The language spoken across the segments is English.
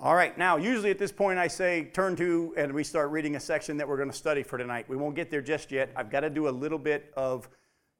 All right, now, usually at this point, I say turn to and we start reading a section that we're going to study for tonight. We won't get there just yet. I've got to do a little bit of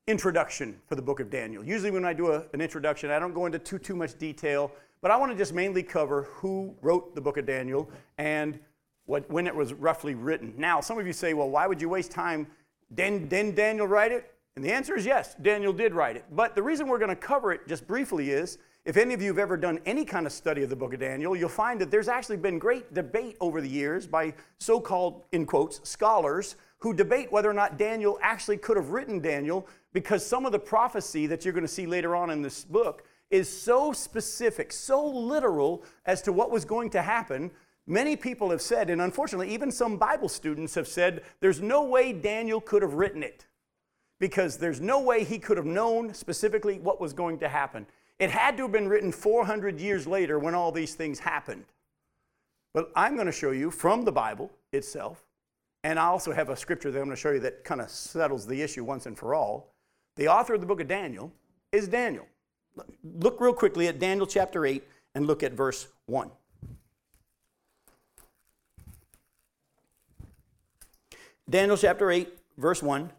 introduction for the book of Daniel. Usually, when I do a, an introduction, I don't go into too, too much detail, but I want to just mainly cover who wrote the book of Daniel and what, when it was roughly written. Now, some of you say, well, why would you waste time? Didn't Daniel write it? And the answer is yes, Daniel did write it. But the reason we're going to cover it just briefly is if any of you have ever done any kind of study of the book of Daniel, you'll find that there's actually been great debate over the years by so called, in quotes, scholars who debate whether or not Daniel actually could have written Daniel because some of the prophecy that you're going to see later on in this book is so specific, so literal as to what was going to happen. Many people have said, and unfortunately, even some Bible students have said, there's no way Daniel could have written it because there's no way he could have known specifically what was going to happen. It had to have been written 400 years later when all these things happened. But I'm going to show you from the Bible itself, and I also have a scripture that I'm going to show you that kind of settles the issue once and for all. The author of the book of Daniel is Daniel. Look real quickly at Daniel chapter 8 and look at verse 1. Daniel chapter 8, verse 1.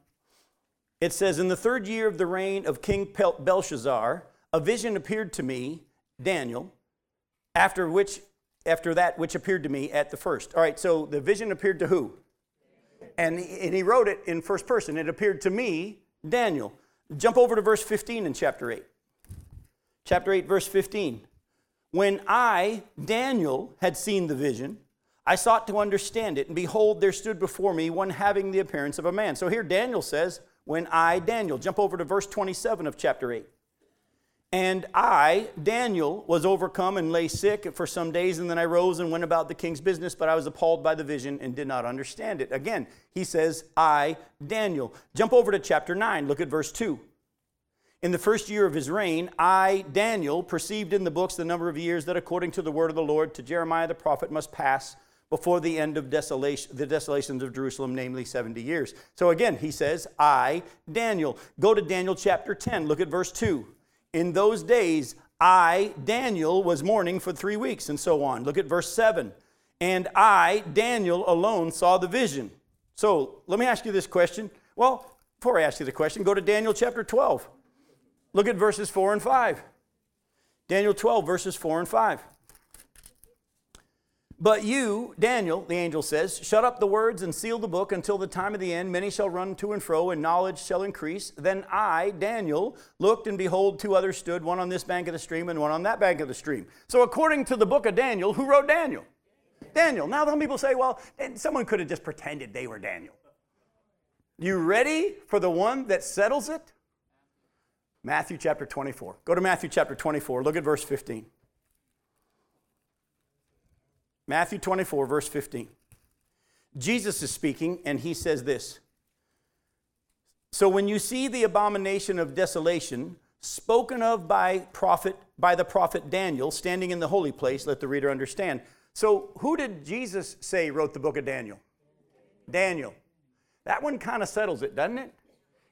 It says, In the third year of the reign of King Belshazzar, a vision appeared to me, Daniel, after which after that which appeared to me at the first. All right, so the vision appeared to who? And, and he wrote it in first person. It appeared to me, Daniel. Jump over to verse 15 in chapter 8. Chapter 8, verse 15. When I, Daniel, had seen the vision, I sought to understand it, and behold, there stood before me one having the appearance of a man. So here Daniel says, When I, Daniel, jump over to verse 27 of chapter 8. And I, Daniel, was overcome and lay sick for some days, and then I rose and went about the king's business, but I was appalled by the vision and did not understand it. Again, he says, I, Daniel. Jump over to chapter 9, look at verse 2. In the first year of his reign, I, Daniel, perceived in the books the number of years that according to the word of the Lord to Jeremiah the prophet must pass before the end of desolation, the desolations of Jerusalem, namely 70 years. So again, he says, I, Daniel. Go to Daniel chapter 10, look at verse 2. In those days, I, Daniel, was mourning for three weeks, and so on. Look at verse 7. And I, Daniel, alone saw the vision. So let me ask you this question. Well, before I ask you the question, go to Daniel chapter 12. Look at verses 4 and 5. Daniel 12, verses 4 and 5. But you, Daniel, the angel says, shut up the words and seal the book until the time of the end. Many shall run to and fro, and knowledge shall increase. Then I, Daniel, looked, and behold, two others stood, one on this bank of the stream and one on that bank of the stream. So, according to the book of Daniel, who wrote Daniel? Daniel. Now, some people say, well, someone could have just pretended they were Daniel. You ready for the one that settles it? Matthew chapter 24. Go to Matthew chapter 24. Look at verse 15. Matthew 24, verse 15. Jesus is speaking, and he says this So when you see the abomination of desolation spoken of by prophet by the prophet Daniel standing in the holy place, let the reader understand. So who did Jesus say wrote the book of Daniel? Daniel. That one kind of settles it, doesn't it?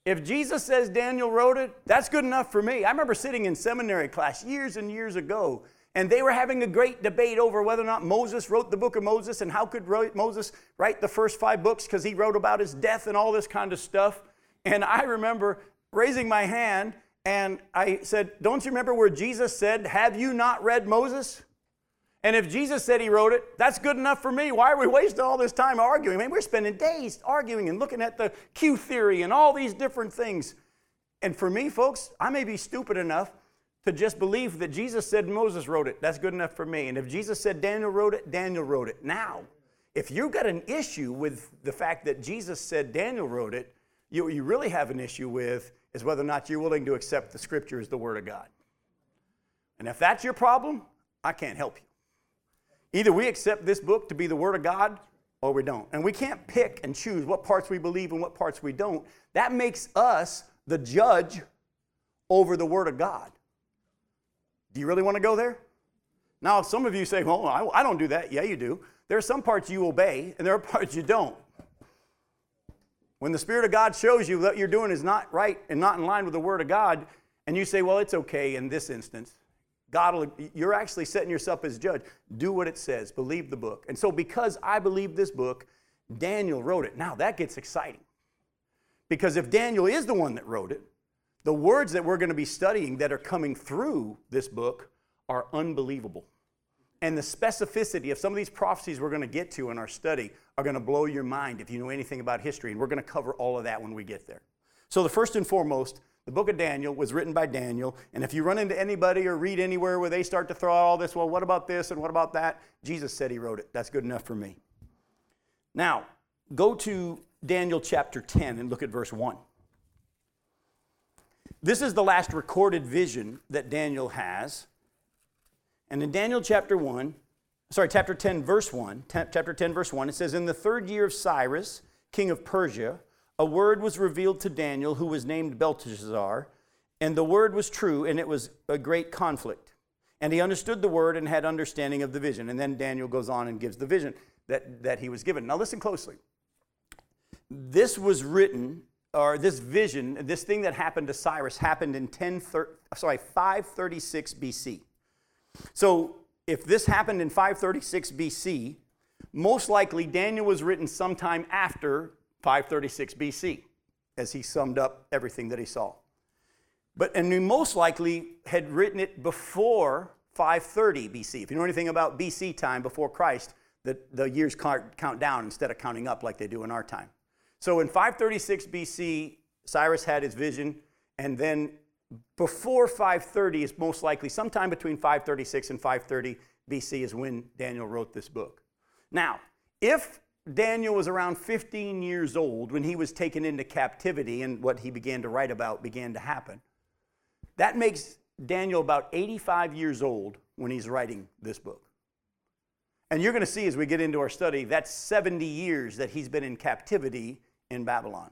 If Jesus says Daniel wrote it, that's good enough for me. I remember sitting in seminary class years and years ago and they were having a great debate over whether or not Moses wrote the book of Moses and how could Moses write the first five books because he wrote about his death and all this kind of stuff. And I remember raising my hand and I said, Don't you remember where Jesus said, Have you not read Moses? And if Jesus said he wrote it, that's good enough for me. Why are we wasting all this time arguing? I mean, we're spending days arguing and looking at the Q theory and all these different things. And for me, folks, I may be stupid enough to just believe that Jesus said Moses wrote it. That's good enough for me. And if Jesus said Daniel wrote it, Daniel wrote it. Now, if you've got an issue with the fact that Jesus said Daniel wrote it, you, you really have an issue with is whether or not you're willing to accept the scripture as the word of God. And if that's your problem, I can't help you. Either we accept this book to be the word of God or we don't. And we can't pick and choose what parts we believe and what parts we don't. That makes us the judge over the word of God. Do you really want to go there? Now, some of you say, well, I, I don't do that. Yeah, you do. There are some parts you obey, and there are parts you don't. When the Spirit of God shows you that you're doing is not right and not in line with the Word of God, and you say, well, it's okay in this instance, God will, you're actually setting yourself as judge. Do what it says. Believe the book. And so, because I believe this book, Daniel wrote it. Now, that gets exciting. Because if Daniel is the one that wrote it, the words that we're going to be studying that are coming through this book are unbelievable. And the specificity of some of these prophecies we're going to get to in our study are going to blow your mind if you know anything about history. And we're going to cover all of that when we get there. So, the first and foremost, the book of Daniel was written by Daniel. And if you run into anybody or read anywhere where they start to throw out all this, well, what about this and what about that? Jesus said he wrote it. That's good enough for me. Now, go to Daniel chapter 10 and look at verse 1. This is the last recorded vision that Daniel has. And in Daniel chapter 1, sorry, chapter 10, verse 1, chapter 10, verse 1, it says, In the third year of Cyrus, king of Persia, a word was revealed to Daniel, who was named Belteshazzar, and the word was true, and it was a great conflict. And he understood the word and had understanding of the vision. And then Daniel goes on and gives the vision that, that he was given. Now, listen closely. This was written, or this vision, this thing that happened to Cyrus happened in 10, sorry, 536 BC. So, if this happened in 536 BC, most likely Daniel was written sometime after 536 BC, as he summed up everything that he saw. But, and he most likely had written it before 530 BC. If you know anything about BC time, before Christ, the, the years count down instead of counting up like they do in our time. So in 536 BC, Cyrus had his vision, and then before 530 is most likely sometime between 536 and 530 BC is when Daniel wrote this book. Now, if Daniel was around 15 years old when he was taken into captivity and what he began to write about began to happen. That makes Daniel about 85 years old when he's writing this book. And you're going to see as we get into our study, that's 70 years that he's been in captivity in Babylon,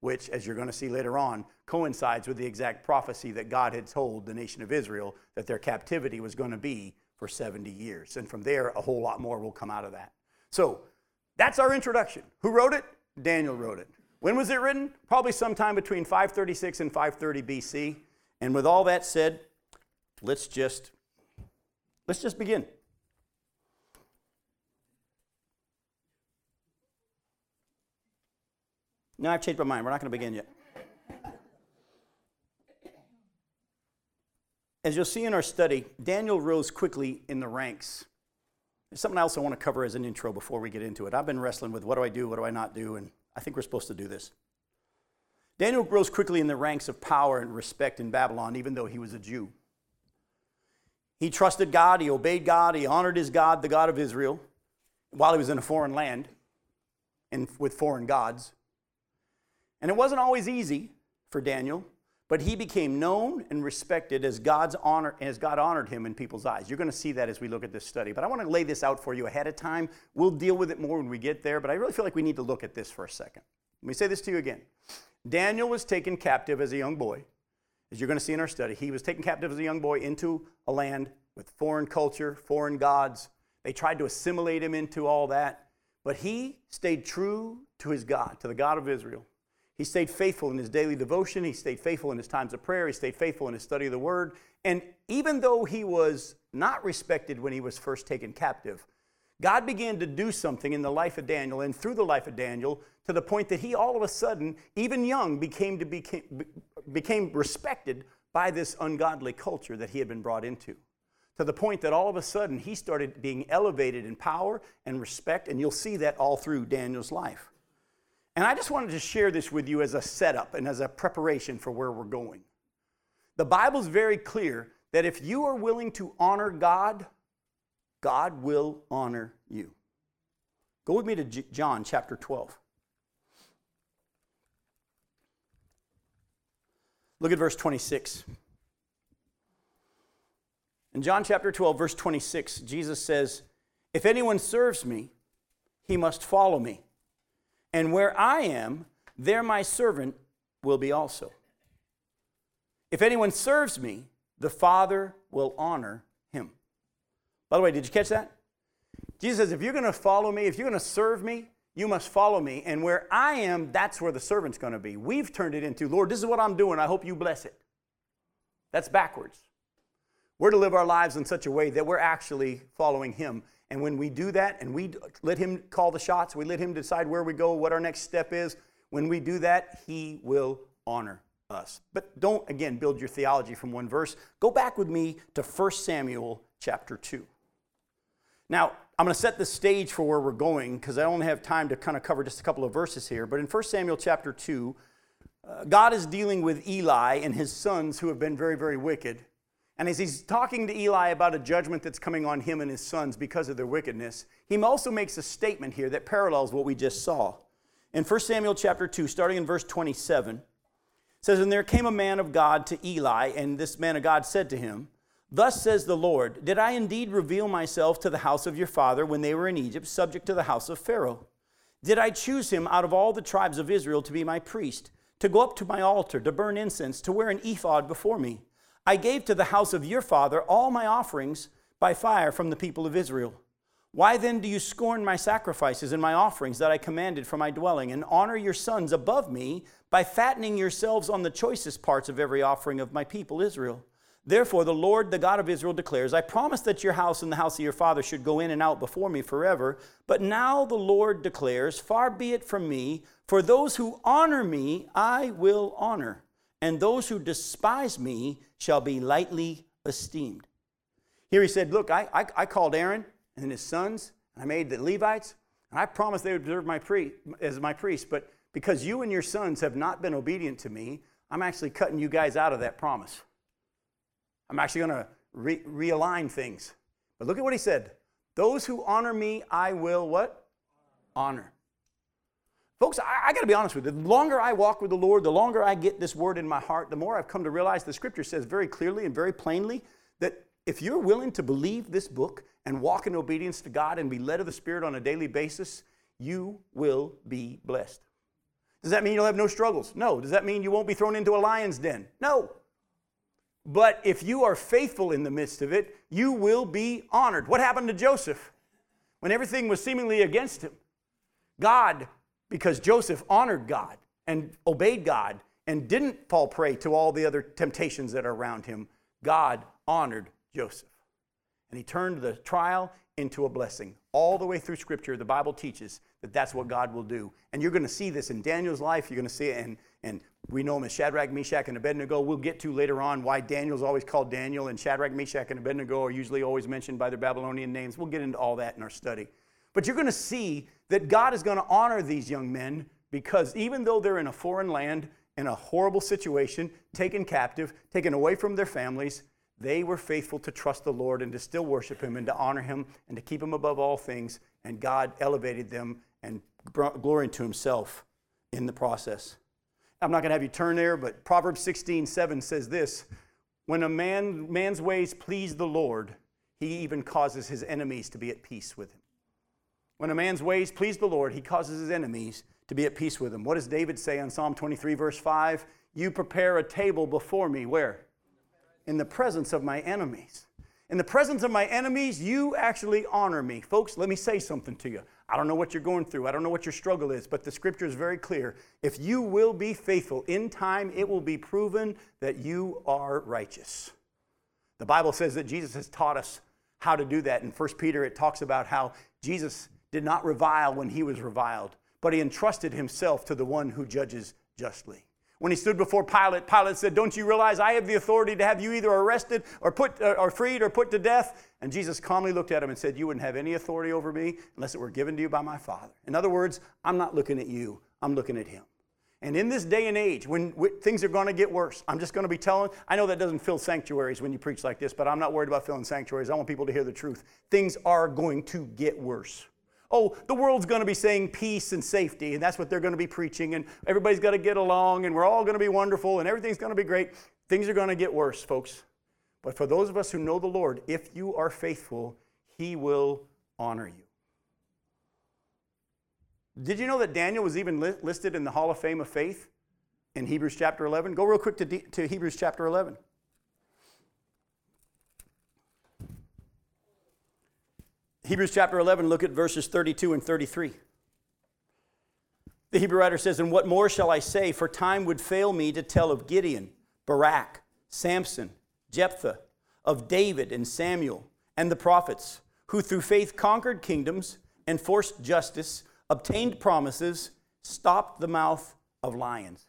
which, as you're going to see later on, coincides with the exact prophecy that God had told the nation of Israel that their captivity was going to be for 70 years. And from there, a whole lot more will come out of that. So, that's our introduction. Who wrote it? Daniel wrote it. When was it written? Probably sometime between 536 and 530 BC. And with all that said, let's just let's just begin. No, I've changed my mind. We're not going to begin yet. As you'll see in our study, Daniel rose quickly in the ranks there's something else I want to cover as an intro before we get into it. I've been wrestling with what do I do, what do I not do, and I think we're supposed to do this. Daniel rose quickly in the ranks of power and respect in Babylon, even though he was a Jew. He trusted God, he obeyed God, he honored his God, the God of Israel, while he was in a foreign land and with foreign gods. And it wasn't always easy for Daniel but he became known and respected as God's honor as God honored him in people's eyes. You're going to see that as we look at this study. But I want to lay this out for you ahead of time. We'll deal with it more when we get there, but I really feel like we need to look at this for a second. Let me say this to you again. Daniel was taken captive as a young boy. As you're going to see in our study, he was taken captive as a young boy into a land with foreign culture, foreign gods. They tried to assimilate him into all that, but he stayed true to his God, to the God of Israel. He stayed faithful in his daily devotion. He stayed faithful in his times of prayer. He stayed faithful in his study of the word. And even though he was not respected when he was first taken captive, God began to do something in the life of Daniel and through the life of Daniel to the point that he all of a sudden, even young, became, to became, became respected by this ungodly culture that he had been brought into. To the point that all of a sudden he started being elevated in power and respect, and you'll see that all through Daniel's life. And I just wanted to share this with you as a setup and as a preparation for where we're going. The Bible's very clear that if you are willing to honor God, God will honor you. Go with me to John chapter 12. Look at verse 26. In John chapter 12, verse 26, Jesus says, If anyone serves me, he must follow me. And where I am, there my servant will be also. If anyone serves me, the Father will honor him. By the way, did you catch that? Jesus says, if you're going to follow me, if you're going to serve me, you must follow me. And where I am, that's where the servant's going to be. We've turned it into, Lord, this is what I'm doing. I hope you bless it. That's backwards. We're to live our lives in such a way that we're actually following Him. And when we do that and we let Him call the shots, we let Him decide where we go, what our next step is, when we do that, He will honor us. But don't, again, build your theology from one verse. Go back with me to 1 Samuel chapter 2. Now, I'm going to set the stage for where we're going because I only have time to kind of cover just a couple of verses here. But in 1 Samuel chapter 2, uh, God is dealing with Eli and his sons who have been very, very wicked. And as he's talking to Eli about a judgment that's coming on him and his sons because of their wickedness, he also makes a statement here that parallels what we just saw. In 1 Samuel chapter 2, starting in verse 27, says, And there came a man of God to Eli, and this man of God said to him, Thus says the Lord, Did I indeed reveal myself to the house of your father when they were in Egypt, subject to the house of Pharaoh? Did I choose him out of all the tribes of Israel to be my priest, to go up to my altar, to burn incense, to wear an ephod before me? I gave to the house of your father all my offerings by fire from the people of Israel. Why then do you scorn my sacrifices and my offerings that I commanded for my dwelling, and honor your sons above me by fattening yourselves on the choicest parts of every offering of my people Israel? Therefore, the Lord, the God of Israel, declares, I promised that your house and the house of your father should go in and out before me forever. But now the Lord declares, Far be it from me, for those who honor me I will honor, and those who despise me shall be lightly esteemed. Here he said, Look, I, I, I called Aaron and his sons, and I made the Levites, and I promised they would serve my pre- as my priests, but because you and your sons have not been obedient to me, I'm actually cutting you guys out of that promise. I'm actually going to re- realign things. But look at what he said. Those who honor me, I will what? Honor. Folks, I, I got to be honest with you. The longer I walk with the Lord, the longer I get this word in my heart, the more I've come to realize the scripture says very clearly and very plainly that if you're willing to believe this book and walk in obedience to God and be led of the Spirit on a daily basis, you will be blessed. Does that mean you'll have no struggles? No. Does that mean you won't be thrown into a lion's den? No. But if you are faithful in the midst of it, you will be honored. What happened to Joseph when everything was seemingly against him? God because Joseph honored God and obeyed God and didn't fall prey to all the other temptations that are around him. God honored Joseph. And he turned the trial into a blessing. All the way through Scripture, the Bible teaches that that's what God will do. And you're going to see this in Daniel's life. You're going to see it, and, and we know him as Shadrach, Meshach, and Abednego. We'll get to later on why Daniel's always called Daniel, and Shadrach, Meshach, and Abednego are usually always mentioned by their Babylonian names. We'll get into all that in our study. But you're going to see that God is going to honor these young men because even though they're in a foreign land, in a horrible situation, taken captive, taken away from their families, they were faithful to trust the Lord and to still worship Him and to honor Him and to keep Him above all things. And God elevated them and brought glory to Himself in the process. I'm not going to have you turn there, but Proverbs 16 7 says this When a man, man's ways please the Lord, he even causes his enemies to be at peace with him. When a man's ways please the Lord, he causes his enemies to be at peace with him. What does David say on Psalm 23, verse 5? You prepare a table before me. Where? In the presence of my enemies. In the presence of my enemies, you actually honor me. Folks, let me say something to you. I don't know what you're going through. I don't know what your struggle is, but the scripture is very clear. If you will be faithful, in time it will be proven that you are righteous. The Bible says that Jesus has taught us how to do that. In 1 Peter, it talks about how Jesus did not revile when he was reviled, but he entrusted himself to the one who judges justly. When he stood before Pilate, Pilate said, Don't you realize I have the authority to have you either arrested or, put, uh, or freed or put to death? And Jesus calmly looked at him and said, You wouldn't have any authority over me unless it were given to you by my Father. In other words, I'm not looking at you, I'm looking at him. And in this day and age, when things are going to get worse, I'm just going to be telling. I know that doesn't fill sanctuaries when you preach like this, but I'm not worried about filling sanctuaries. I want people to hear the truth. Things are going to get worse oh, the world's going to be saying peace and safety, and that's what they're going to be preaching, and everybody's got to get along, and we're all going to be wonderful, and everything's going to be great. Things are going to get worse, folks. But for those of us who know the Lord, if you are faithful, He will honor you. Did you know that Daniel was even li- listed in the Hall of Fame of Faith in Hebrews chapter 11? Go real quick to, D- to Hebrews chapter 11. Hebrews chapter 11, look at verses 32 and 33. The Hebrew writer says, And what more shall I say? For time would fail me to tell of Gideon, Barak, Samson, Jephthah, of David and Samuel and the prophets, who through faith conquered kingdoms, enforced justice, obtained promises, stopped the mouth of lions.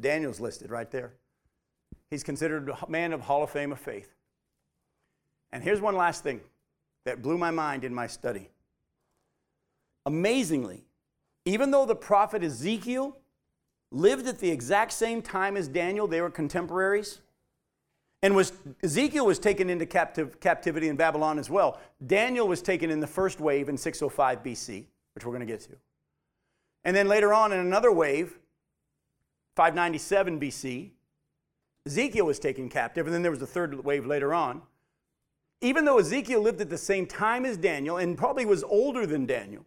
Daniel's listed right there. He's considered a man of Hall of Fame of faith. And here's one last thing that blew my mind in my study. Amazingly, even though the prophet Ezekiel lived at the exact same time as Daniel, they were contemporaries. And was Ezekiel was taken into captive, captivity in Babylon as well. Daniel was taken in the first wave in 605 BC, which we're going to get to. And then later on in another wave, 597 BC, Ezekiel was taken captive, and then there was a third wave later on. Even though Ezekiel lived at the same time as Daniel and probably was older than Daniel,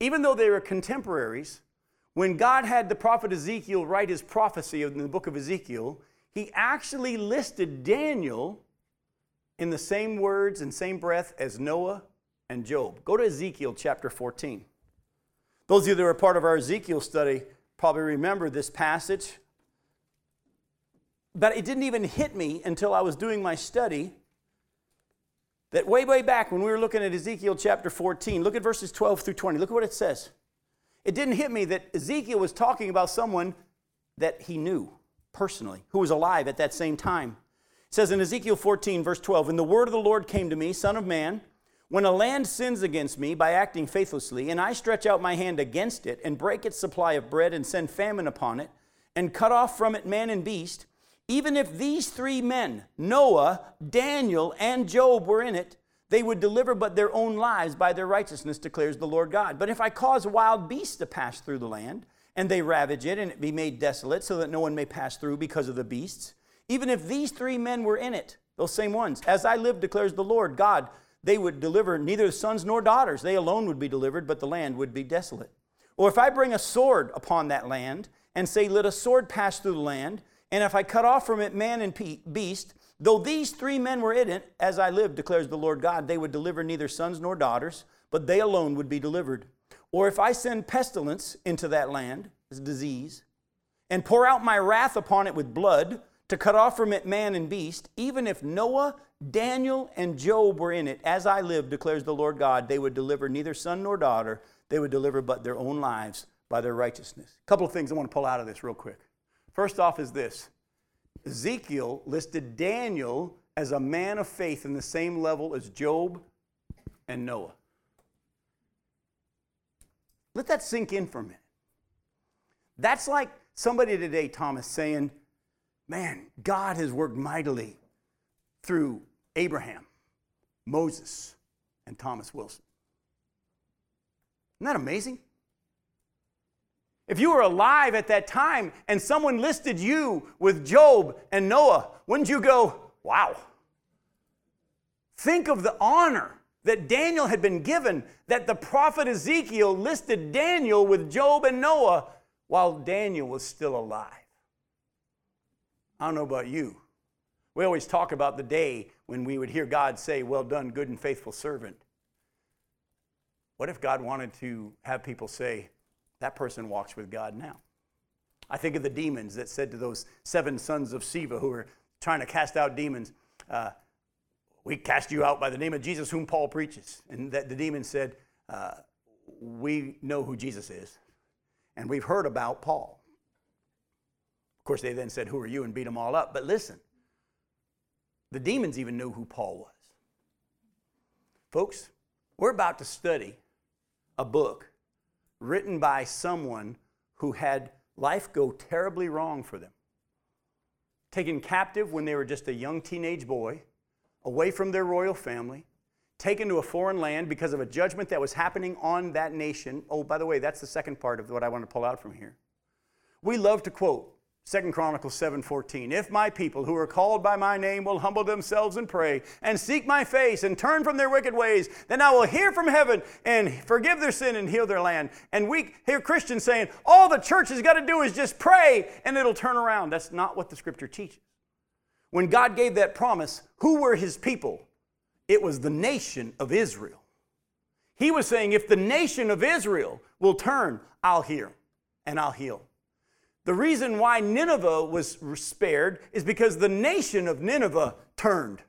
even though they were contemporaries, when God had the prophet Ezekiel write his prophecy in the book of Ezekiel, he actually listed Daniel in the same words and same breath as Noah and Job. Go to Ezekiel chapter 14. Those of you that were part of our Ezekiel study probably remember this passage. But it didn't even hit me until I was doing my study that way, way back when we were looking at Ezekiel chapter 14, look at verses 12 through 20. Look at what it says it didn't hit me that Ezekiel was talking about someone that he knew personally, who was alive at that same time. It says in Ezekiel 14, verse 12, And the word of the Lord came to me, Son of man, when a land sins against me by acting faithlessly, and I stretch out my hand against it, and break its supply of bread, and send famine upon it, and cut off from it man and beast, even if these three men, Noah, Daniel, and Job, were in it, they would deliver but their own lives by their righteousness, declares the Lord God. But if I cause wild beasts to pass through the land, and they ravage it, and it be made desolate, so that no one may pass through because of the beasts, even if these three men were in it, those same ones, as I live, declares the Lord God, they would deliver neither sons nor daughters. They alone would be delivered, but the land would be desolate. Or if I bring a sword upon that land, and say, Let a sword pass through the land, and if I cut off from it man and beast, Though these three men were in it, as I live, declares the Lord God, they would deliver neither sons nor daughters, but they alone would be delivered. Or if I send pestilence into that land, as disease, and pour out my wrath upon it with blood, to cut off from it man and beast, even if Noah, Daniel, and Job were in it, as I live, declares the Lord God, they would deliver neither son nor daughter, they would deliver but their own lives by their righteousness. A couple of things I want to pull out of this real quick. First off is this Ezekiel listed Daniel as a man of faith in the same level as Job and Noah. Let that sink in for a minute. That's like somebody today, Thomas, saying, Man, God has worked mightily through Abraham, Moses, and Thomas Wilson. Isn't that amazing? If you were alive at that time and someone listed you with Job and Noah, wouldn't you go, wow? Think of the honor that Daniel had been given, that the prophet Ezekiel listed Daniel with Job and Noah while Daniel was still alive. I don't know about you. We always talk about the day when we would hear God say, Well done, good and faithful servant. What if God wanted to have people say, that person walks with God now. I think of the demons that said to those seven sons of Sceva who were trying to cast out demons, uh, We cast you out by the name of Jesus, whom Paul preaches. And that the demon said, uh, We know who Jesus is, and we've heard about Paul. Of course, they then said, Who are you? and beat them all up. But listen, the demons even knew who Paul was. Folks, we're about to study a book written by someone who had life go terribly wrong for them. Taken captive when they were just a young teenage boy, away from their royal family, taken to a foreign land because of a judgment that was happening on that nation. Oh, by the way, that's the second part of what I want to pull out from here. We love to quote Second Chronicles 7:14 If my people who are called by my name will humble themselves and pray and seek my face and turn from their wicked ways then I will hear from heaven and forgive their sin and heal their land. And we hear Christians saying all the church has got to do is just pray and it'll turn around. That's not what the scripture teaches. When God gave that promise, who were his people? It was the nation of Israel. He was saying if the nation of Israel will turn, I'll hear and I'll heal. The reason why Nineveh was spared is because the nation of Nineveh turned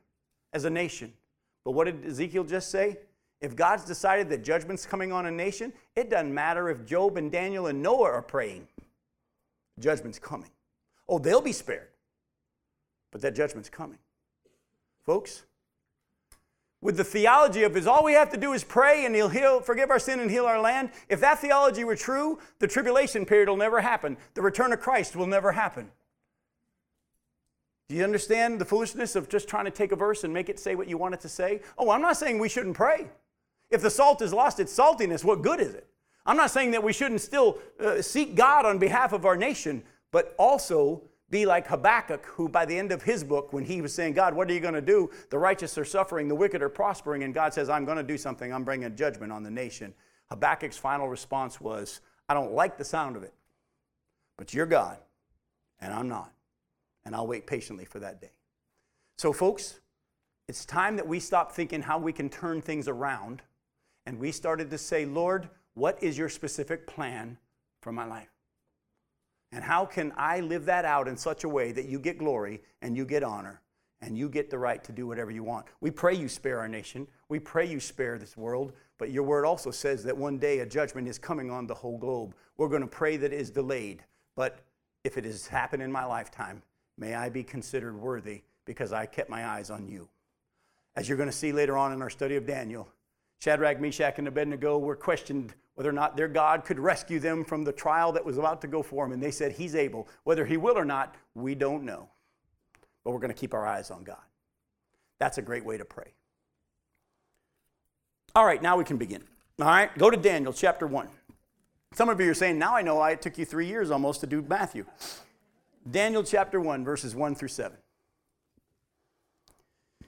as a nation. But what did Ezekiel just say? If God's decided that judgment's coming on a nation, it doesn't matter if Job and Daniel and Noah are praying. Judgment's coming. Oh, they'll be spared. But that judgment's coming. Folks, with the theology of is all we have to do is pray and he'll heal, forgive our sin and heal our land, if that theology were true, the tribulation period will never happen. The return of Christ will never happen. Do you understand the foolishness of just trying to take a verse and make it say what you want it to say? Oh, I'm not saying we shouldn't pray. If the salt is lost its saltiness, what good is it? I'm not saying that we shouldn't still uh, seek God on behalf of our nation, but also be like Habakkuk, who by the end of his book, when he was saying, God, what are you going to do? The righteous are suffering, the wicked are prospering, and God says, I'm going to do something. I'm bringing judgment on the nation. Habakkuk's final response was, I don't like the sound of it, but you're God, and I'm not. And I'll wait patiently for that day. So, folks, it's time that we stop thinking how we can turn things around and we started to say, Lord, what is your specific plan for my life? And how can I live that out in such a way that you get glory and you get honor and you get the right to do whatever you want? We pray you spare our nation. We pray you spare this world. But your word also says that one day a judgment is coming on the whole globe. We're going to pray that it is delayed. But if it has happened in my lifetime, may I be considered worthy because I kept my eyes on you. As you're going to see later on in our study of Daniel, Shadrach, Meshach, and Abednego were questioned whether or not their God could rescue them from the trial that was about to go for them. And they said, He's able. Whether He will or not, we don't know. But we're going to keep our eyes on God. That's a great way to pray. All right, now we can begin. All right, go to Daniel chapter 1. Some of you are saying, Now I know why it took you three years almost to do Matthew. Daniel chapter 1, verses 1 through 7.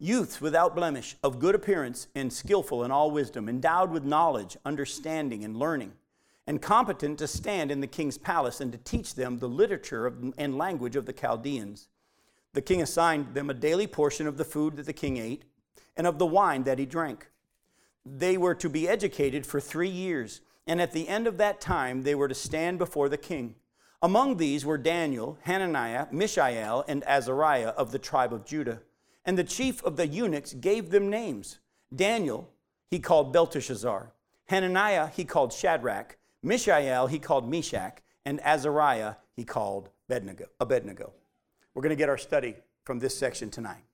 youths without blemish, of good appearance, and skillful in all wisdom, endowed with knowledge, understanding, and learning, and competent to stand in the king's palace and to teach them the literature of, and language of the Chaldeans. The king assigned them a daily portion of the food that the king ate and of the wine that he drank. They were to be educated for three years, and at the end of that time they were to stand before the king. Among these were Daniel, Hananiah, Mishael, and Azariah of the tribe of Judah. And the chief of the eunuchs gave them names. Daniel he called Belteshazzar. Hananiah he called Shadrach. Mishael he called Meshach. And Azariah he called Abednego. We're going to get our study from this section tonight.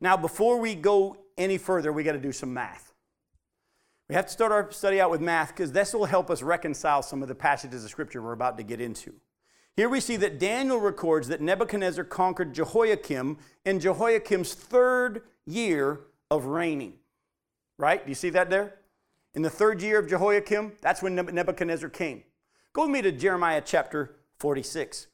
Now, before we go any further, we got to do some math. We have to start our study out with math because this will help us reconcile some of the passages of Scripture we're about to get into. Here we see that Daniel records that Nebuchadnezzar conquered Jehoiakim in Jehoiakim's third year of reigning. Right? Do you see that there? In the third year of Jehoiakim, that's when Nebuchadnezzar came. Go with me to Jeremiah chapter 46.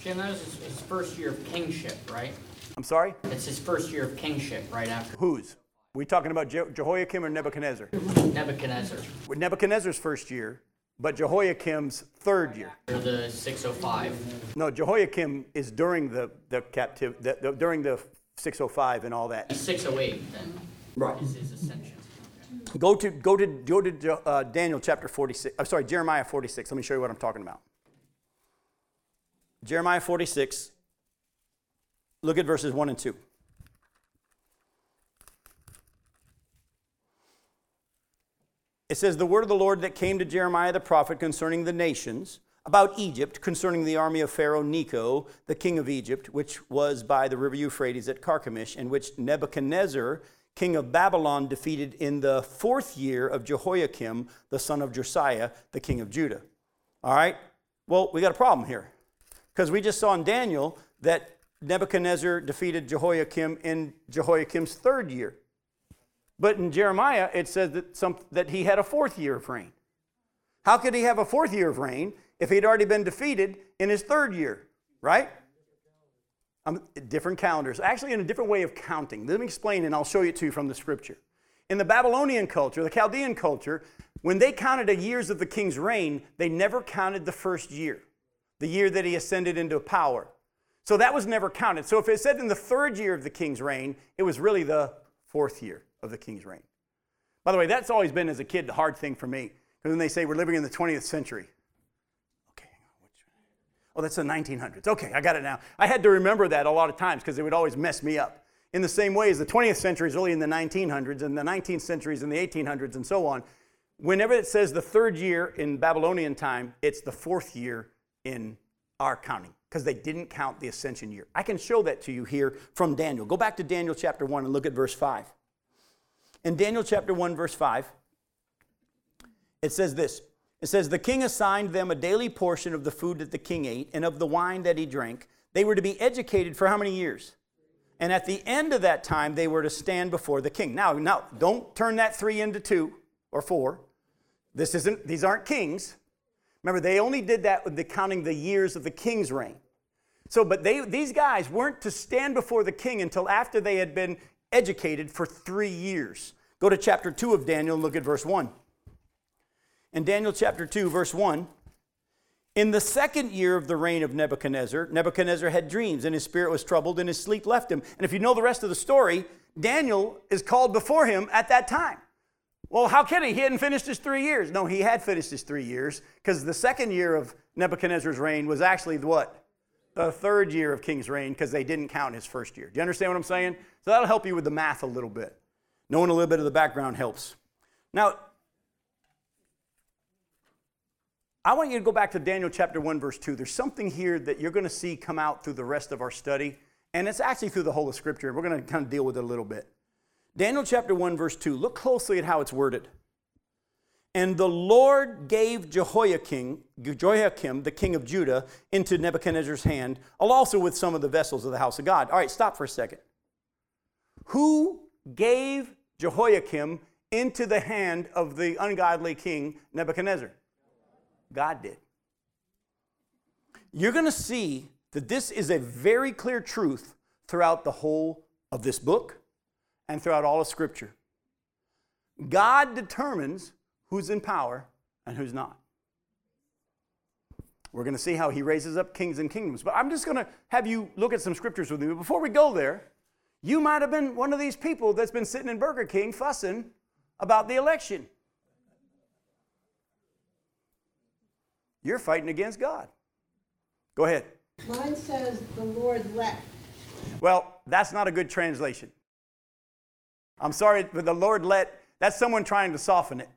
Jim, that was his first year of kingship, right? I'm sorry? It's his first year of kingship right after. Whose? Are we talking about Je- Jehoiakim or Nebuchadnezzar? Nebuchadnezzar. With Nebuchadnezzar's first year, but Jehoiakim's third year. The 605. No, Jehoiakim is during the, the captivity, the, the, during the 605 and all that. 608 then. Right. Is his ascension. Go to, go to, go to uh, Daniel chapter 46. I'm sorry, Jeremiah 46. Let me show you what I'm talking about. Jeremiah 46. Look at verses 1 and 2. It says, The word of the Lord that came to Jeremiah the prophet concerning the nations, about Egypt, concerning the army of Pharaoh Necho, the king of Egypt, which was by the river Euphrates at Carchemish, and which Nebuchadnezzar, king of Babylon, defeated in the fourth year of Jehoiakim, the son of Josiah, the king of Judah. All right? Well, we got a problem here. Because we just saw in Daniel that Nebuchadnezzar defeated Jehoiakim in Jehoiakim's third year. But in Jeremiah, it says that, some, that he had a fourth year of reign. How could he have a fourth year of reign if he'd already been defeated in his third year, right? Um, different calendars, actually, in a different way of counting. Let me explain, and I'll show you you from the scripture. In the Babylonian culture, the Chaldean culture, when they counted the years of the king's reign, they never counted the first year, the year that he ascended into power. So that was never counted. So if it said in the third year of the king's reign, it was really the fourth year of the king's reign. By the way, that's always been, as a kid, the hard thing for me. Because when they say we're living in the 20th century, okay, which, oh, that's the 1900s. Okay, I got it now. I had to remember that a lot of times because it would always mess me up. In the same way as the 20th century is really in the 1900s, and the 19th century is in the 1800s, and so on. Whenever it says the third year in Babylonian time, it's the fourth year in our counting because they didn't count the ascension year. I can show that to you here from Daniel. Go back to Daniel chapter 1 and look at verse 5. In Daniel chapter 1, verse 5, it says this It says, The king assigned them a daily portion of the food that the king ate and of the wine that he drank. They were to be educated for how many years? And at the end of that time, they were to stand before the king. Now, now don't turn that three into two or four. This isn't, these aren't kings. Remember, they only did that with the counting the years of the king's reign. So, but they, these guys weren't to stand before the king until after they had been educated for three years. Go to chapter 2 of Daniel and look at verse 1. In Daniel chapter 2, verse 1, in the second year of the reign of Nebuchadnezzar, Nebuchadnezzar had dreams, and his spirit was troubled, and his sleep left him. And if you know the rest of the story, Daniel is called before him at that time. Well, how can he? He hadn't finished his three years. No, he had finished his three years because the second year of Nebuchadnezzar's reign was actually what? The third year of King's reign because they didn't count his first year. Do you understand what I'm saying? So that'll help you with the math a little bit. Knowing a little bit of the background helps. Now, I want you to go back to Daniel chapter 1, verse 2. There's something here that you're going to see come out through the rest of our study, and it's actually through the whole of Scripture. We're going to kind of deal with it a little bit. Daniel chapter 1, verse 2. Look closely at how it's worded. And the Lord gave Jehoiakim, Jehoiakim, the king of Judah, into Nebuchadnezzar's hand, also with some of the vessels of the house of God. All right, stop for a second. Who gave Jehoiakim into the hand of the ungodly king Nebuchadnezzar? God did. You're going to see that this is a very clear truth throughout the whole of this book and throughout all of Scripture. God determines who's in power and who's not. We're going to see how he raises up kings and kingdoms. But I'm just going to have you look at some scriptures with me. But before we go there, you might have been one of these people that's been sitting in Burger King fussing about the election. You're fighting against God. Go ahead. Mine says the Lord left. Well, that's not a good translation. I'm sorry, but the Lord let, that's someone trying to soften it.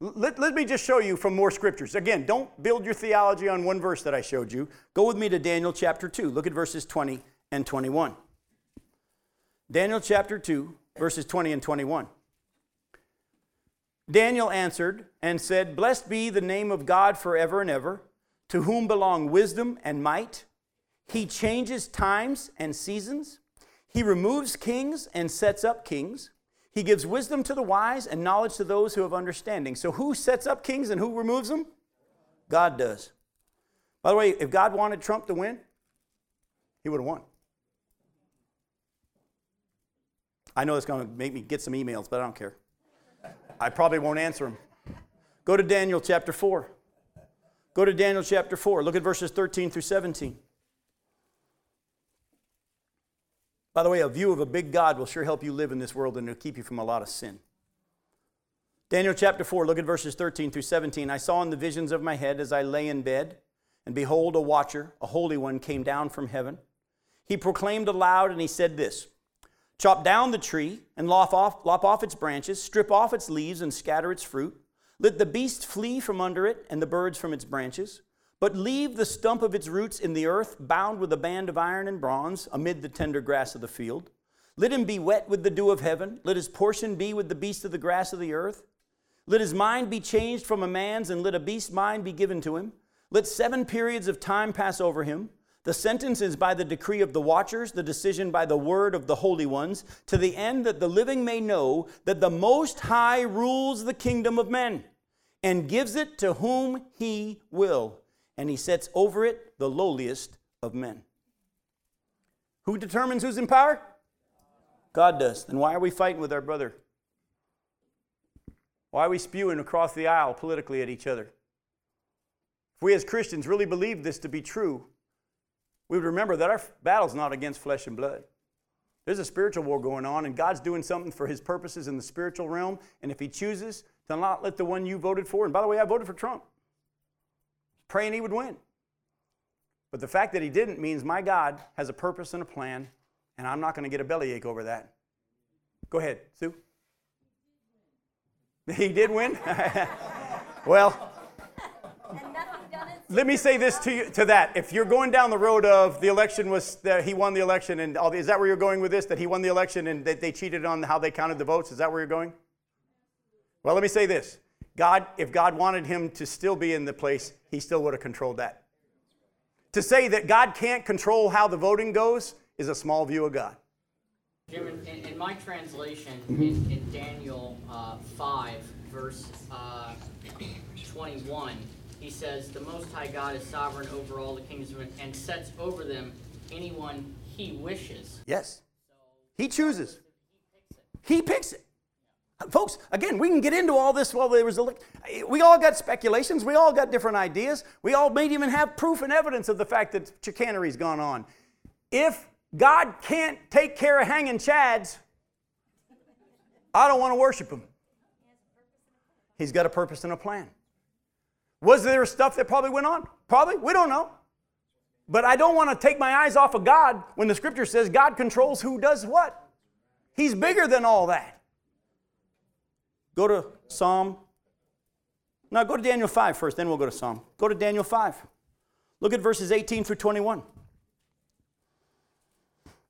Let, let me just show you from more scriptures. Again, don't build your theology on one verse that I showed you. Go with me to Daniel chapter 2. Look at verses 20 and 21. Daniel chapter 2, verses 20 and 21. Daniel answered and said, Blessed be the name of God forever and ever, to whom belong wisdom and might. He changes times and seasons. He removes kings and sets up kings. He gives wisdom to the wise and knowledge to those who have understanding. So, who sets up kings and who removes them? God does. By the way, if God wanted Trump to win, he would have won. I know it's going to make me get some emails, but I don't care. I probably won't answer them. Go to Daniel chapter 4. Go to Daniel chapter 4. Look at verses 13 through 17. By the way, a view of a big God will sure help you live in this world and it'll keep you from a lot of sin. Daniel chapter 4, look at verses 13 through 17. I saw in the visions of my head as I lay in bed, and behold, a watcher, a holy one, came down from heaven. He proclaimed aloud and he said this Chop down the tree and lop off, lop off its branches, strip off its leaves and scatter its fruit. Let the beast flee from under it and the birds from its branches. But leave the stump of its roots in the earth, bound with a band of iron and bronze, amid the tender grass of the field. Let him be wet with the dew of heaven. Let his portion be with the beasts of the grass of the earth. Let his mind be changed from a man's, and let a beast's mind be given to him. Let seven periods of time pass over him. The sentence is by the decree of the watchers, the decision by the word of the holy ones, to the end that the living may know that the Most High rules the kingdom of men and gives it to whom he will, and he sets over it the lowliest of men. Who determines who's in power? God does. Then why are we fighting with our brother? Why are we spewing across the aisle politically at each other? If we as Christians really believe this to be true, we would remember that our battle's not against flesh and blood. There's a spiritual war going on, and God's doing something for his purposes in the spiritual realm. And if he chooses to not let the one you voted for, and by the way, I voted for Trump, praying he would win. But the fact that he didn't means my God has a purpose and a plan, and I'm not going to get a bellyache over that. Go ahead, Sue. He did win? well, let me say this to you to that. If you're going down the road of the election was that he won the election and all the, is that where you're going with this? That he won the election and that they cheated on how they counted the votes? Is that where you're going? Well, let me say this. God, if God wanted him to still be in the place, he still would have controlled that. To say that God can't control how the voting goes is a small view of God. Jim, in, in my translation, in, in Daniel uh, 5, verse uh, 21, he says, The Most High God is sovereign over all the kingdoms and sets over them anyone he wishes. Yes. He chooses. He picks it. Folks, again, we can get into all this while there was a. We all got speculations. We all got different ideas. We all may even have proof and evidence of the fact that chicanery's gone on. If God can't take care of hanging chads, I don't want to worship him. He's got a purpose and a plan. Was there stuff that probably went on? Probably. We don't know. But I don't want to take my eyes off of God when the scripture says God controls who does what. He's bigger than all that. Go to Psalm. Now go to Daniel 5 first, then we'll go to Psalm. Go to Daniel 5. Look at verses 18 through 21.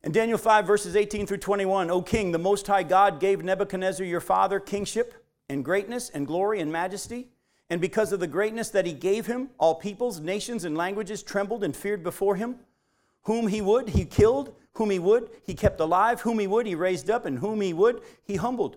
In Daniel 5, verses 18 through 21, O king, the Most High God gave Nebuchadnezzar your father kingship and greatness and glory and majesty. And because of the greatness that he gave him, all peoples, nations, and languages trembled and feared before him. Whom he would, he killed. Whom he would, he kept alive. Whom he would, he raised up. And whom he would, he humbled.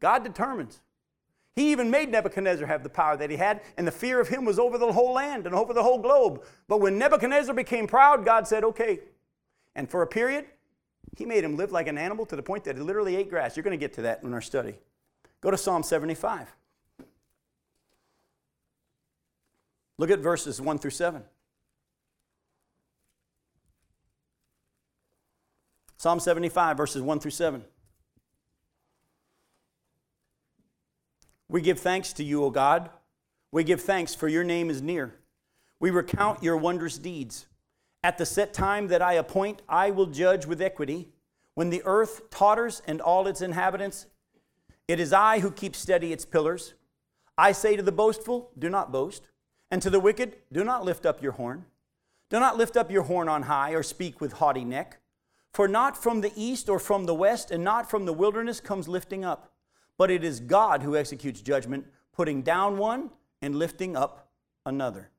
God determines. He even made Nebuchadnezzar have the power that he had, and the fear of him was over the whole land and over the whole globe. But when Nebuchadnezzar became proud, God said, okay, and for a period, he made him live like an animal to the point that he literally ate grass. You're going to get to that in our study. Go to Psalm 75. Look at verses 1 through 7. Psalm 75, verses 1 through 7. We give thanks to you, O God. We give thanks, for your name is near. We recount your wondrous deeds. At the set time that I appoint, I will judge with equity. When the earth totters and all its inhabitants, it is I who keep steady its pillars. I say to the boastful, Do not boast, and to the wicked, Do not lift up your horn. Do not lift up your horn on high or speak with haughty neck. For not from the east or from the west and not from the wilderness comes lifting up, but it is God who executes judgment, putting down one and lifting up another.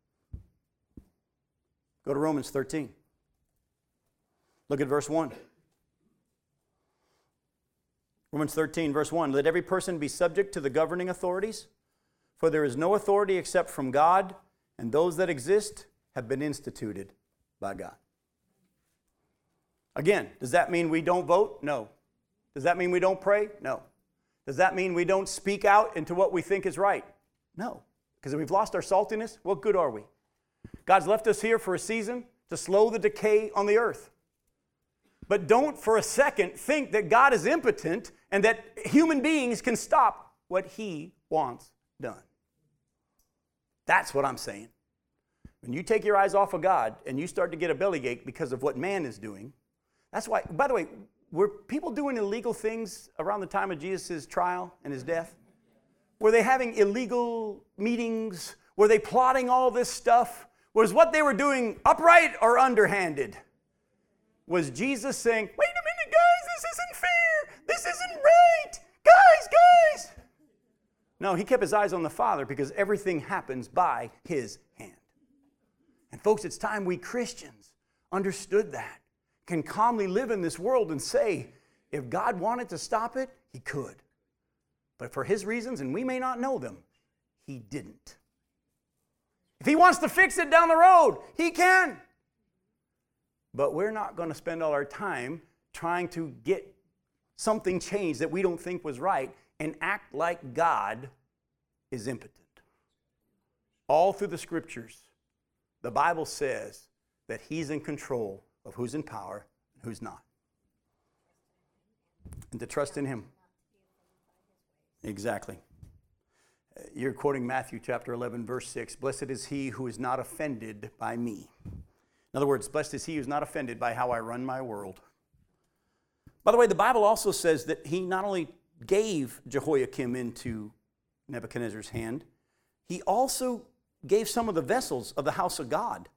Go to Romans 13. Look at verse 1. Romans 13, verse 1 Let every person be subject to the governing authorities, for there is no authority except from God, and those that exist have been instituted by God. Again, does that mean we don't vote? No. Does that mean we don't pray? No. Does that mean we don't speak out into what we think is right? No. Because if we've lost our saltiness, what good are we? God's left us here for a season to slow the decay on the earth. But don't for a second think that God is impotent and that human beings can stop what He wants done. That's what I'm saying. When you take your eyes off of God and you start to get a bellyache because of what man is doing, that's why, by the way, were people doing illegal things around the time of Jesus' trial and his death? Were they having illegal meetings? Were they plotting all this stuff? Was what they were doing upright or underhanded? was Jesus saying, Wait a minute, guys, this isn't fair. This isn't right. Guys, guys. No, he kept his eyes on the Father because everything happens by his hand. And folks, it's time we Christians understood that, can calmly live in this world and say, if God wanted to stop it, he could. But for his reasons, and we may not know them, he didn't. If he wants to fix it down the road, he can. But we're not going to spend all our time trying to get something changed that we don't think was right and act like God is impotent. All through the scriptures, the Bible says that He's in control of who's in power and who's not. And to trust in Him. Exactly. You're quoting Matthew chapter 11, verse 6. Blessed is he who is not offended by me. In other words, blessed is he who's not offended by how I run my world. By the way, the Bible also says that he not only gave Jehoiakim into Nebuchadnezzar's hand, he also gave some of the vessels of the house of God.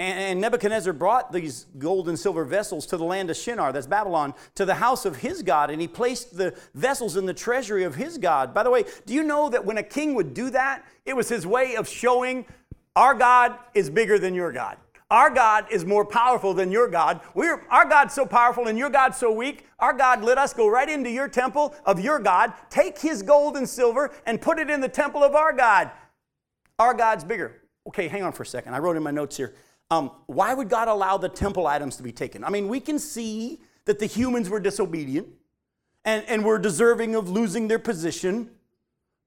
And Nebuchadnezzar brought these gold and silver vessels to the land of Shinar, that's Babylon, to the house of his God, and he placed the vessels in the treasury of his God. By the way, do you know that when a king would do that, it was his way of showing our God is bigger than your God? Our God is more powerful than your God. We're, our God's so powerful and your God's so weak. Our God let us go right into your temple of your God, take his gold and silver, and put it in the temple of our God. Our God's bigger. Okay, hang on for a second. I wrote in my notes here. Um, why would God allow the temple items to be taken? I mean, we can see that the humans were disobedient and, and were deserving of losing their position.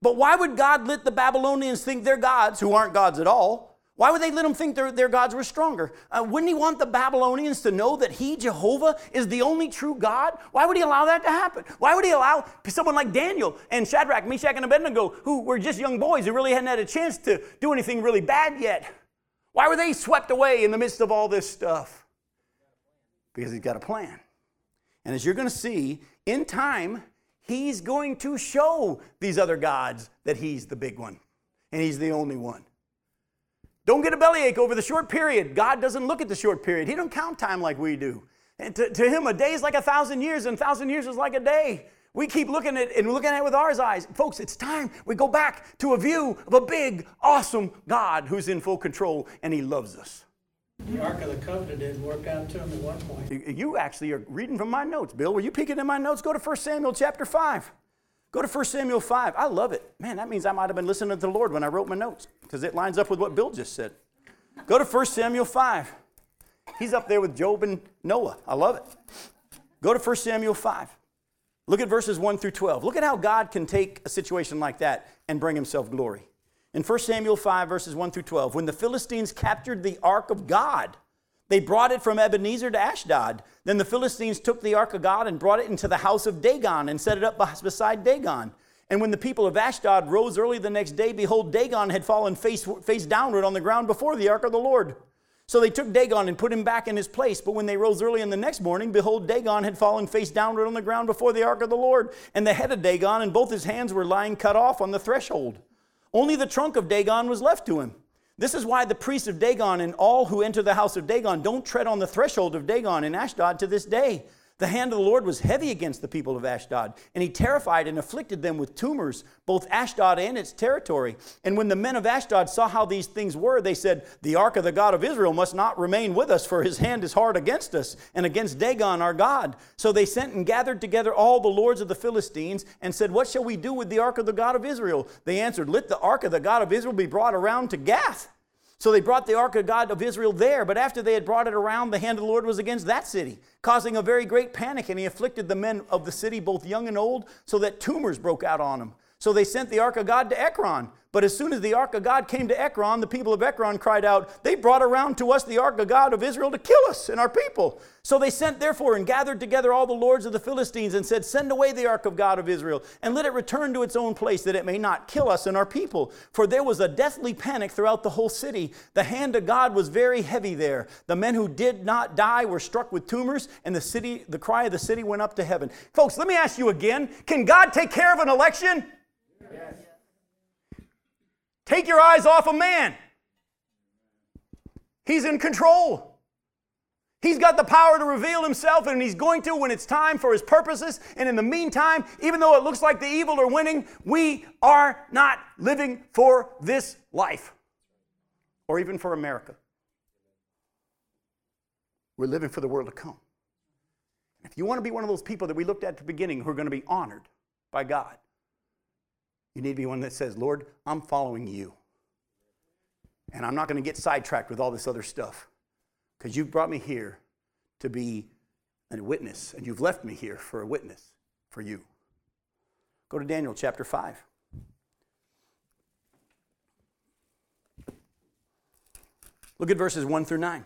But why would God let the Babylonians think they're gods, who aren't gods at all? Why would they let them think their, their gods were stronger? Uh, wouldn't he want the Babylonians to know that he, Jehovah, is the only true God? Why would he allow that to happen? Why would he allow someone like Daniel and Shadrach, Meshach, and Abednego, who were just young boys who really hadn't had a chance to do anything really bad yet? Why were they swept away in the midst of all this stuff? Because he's got a plan. And as you're going to see, in time, he's going to show these other gods that he's the big one and he's the only one. Don't get a bellyache over the short period. God doesn't look at the short period. He don't count time like we do. And to, to him, a day is like a thousand years, and a thousand years is like a day. We keep looking at it and looking at it with our eyes. Folks, it's time we go back to a view of a big, awesome God who's in full control and he loves us. The Ark of the Covenant didn't work out to him at one point. You actually are reading from my notes, Bill. Were you peeking in my notes? Go to 1 Samuel chapter 5. Go to 1 Samuel 5. I love it. Man, that means I might have been listening to the Lord when I wrote my notes because it lines up with what Bill just said. Go to 1 Samuel 5. He's up there with Job and Noah. I love it. Go to 1 Samuel 5. Look at verses 1 through 12. Look at how God can take a situation like that and bring himself glory. In 1 Samuel 5, verses 1 through 12, when the Philistines captured the ark of God, they brought it from Ebenezer to Ashdod. Then the Philistines took the ark of God and brought it into the house of Dagon and set it up beside Dagon. And when the people of Ashdod rose early the next day, behold, Dagon had fallen face, face downward on the ground before the ark of the Lord. So they took Dagon and put him back in his place. But when they rose early in the next morning, behold, Dagon had fallen face downward on the ground before the ark of the Lord. And the head of Dagon and both his hands were lying cut off on the threshold. Only the trunk of Dagon was left to him. This is why the priests of Dagon and all who enter the house of Dagon don't tread on the threshold of Dagon in Ashdod to this day. The hand of the Lord was heavy against the people of Ashdod, and he terrified and afflicted them with tumors, both Ashdod and its territory. And when the men of Ashdod saw how these things were, they said, The ark of the God of Israel must not remain with us, for his hand is hard against us and against Dagon our God. So they sent and gathered together all the lords of the Philistines and said, What shall we do with the ark of the God of Israel? They answered, Let the ark of the God of Israel be brought around to Gath. So they brought the ark of God of Israel there, but after they had brought it around, the hand of the Lord was against that city, causing a very great panic, and he afflicted the men of the city, both young and old, so that tumors broke out on them. So they sent the ark of God to Ekron. But as soon as the ark of God came to Ekron, the people of Ekron cried out, They brought around to us the ark of God of Israel to kill us and our people. So they sent therefore and gathered together all the lords of the Philistines and said, Send away the ark of God of Israel, and let it return to its own place, that it may not kill us and our people. For there was a deathly panic throughout the whole city. The hand of God was very heavy there. The men who did not die were struck with tumors, and the city, the cry of the city went up to heaven. Folks, let me ask you again: Can God take care of an election? Yes. Take your eyes off of man. He's in control. He's got the power to reveal himself, and he's going to when it's time for his purposes. And in the meantime, even though it looks like the evil are winning, we are not living for this life or even for America. We're living for the world to come. If you want to be one of those people that we looked at at the beginning who are going to be honored by God, you need to be one that says, Lord, I'm following you. And I'm not going to get sidetracked with all this other stuff because you've brought me here to be a witness, and you've left me here for a witness for you. Go to Daniel chapter 5. Look at verses 1 through 9.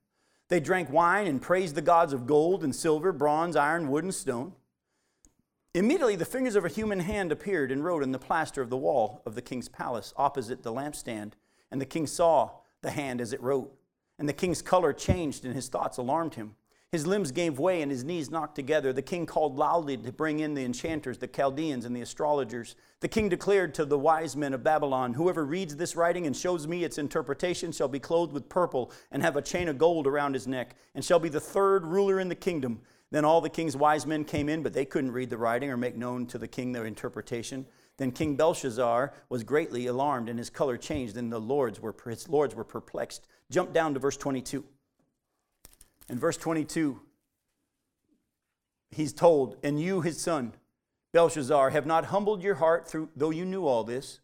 They drank wine and praised the gods of gold and silver, bronze, iron, wood, and stone. Immediately, the fingers of a human hand appeared and wrote in the plaster of the wall of the king's palace opposite the lampstand. And the king saw the hand as it wrote. And the king's color changed, and his thoughts alarmed him. His limbs gave way, and his knees knocked together. The king called loudly to bring in the enchanters, the Chaldeans, and the astrologers. The king declared to the wise men of Babylon Whoever reads this writing and shows me its interpretation shall be clothed with purple and have a chain of gold around his neck, and shall be the third ruler in the kingdom. Then all the king's wise men came in, but they couldn't read the writing or make known to the king their interpretation. Then King Belshazzar was greatly alarmed, and his color changed, and the lords were, his lords were perplexed. Jump down to verse 22. In verse 22, he's told, And you, his son, Belshazzar, have not humbled your heart, through, though you knew all this,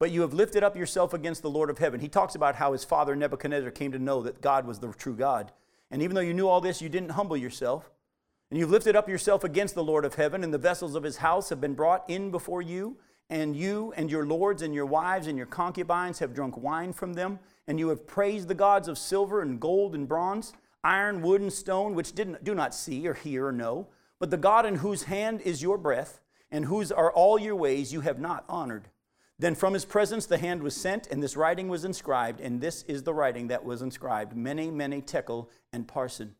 but you have lifted up yourself against the Lord of heaven. He talks about how his father Nebuchadnezzar came to know that God was the true God. And even though you knew all this, you didn't humble yourself. And you've lifted up yourself against the Lord of heaven, and the vessels of his house have been brought in before you. And you and your lords and your wives and your concubines have drunk wine from them. And you have praised the gods of silver and gold and bronze, iron, wood, and stone, which did do not see or hear or know. But the God in whose hand is your breath, and whose are all your ways, you have not honored. Then from his presence the hand was sent, and this writing was inscribed, and this is the writing that was inscribed Mene, Mene, Tekel, and Parsin.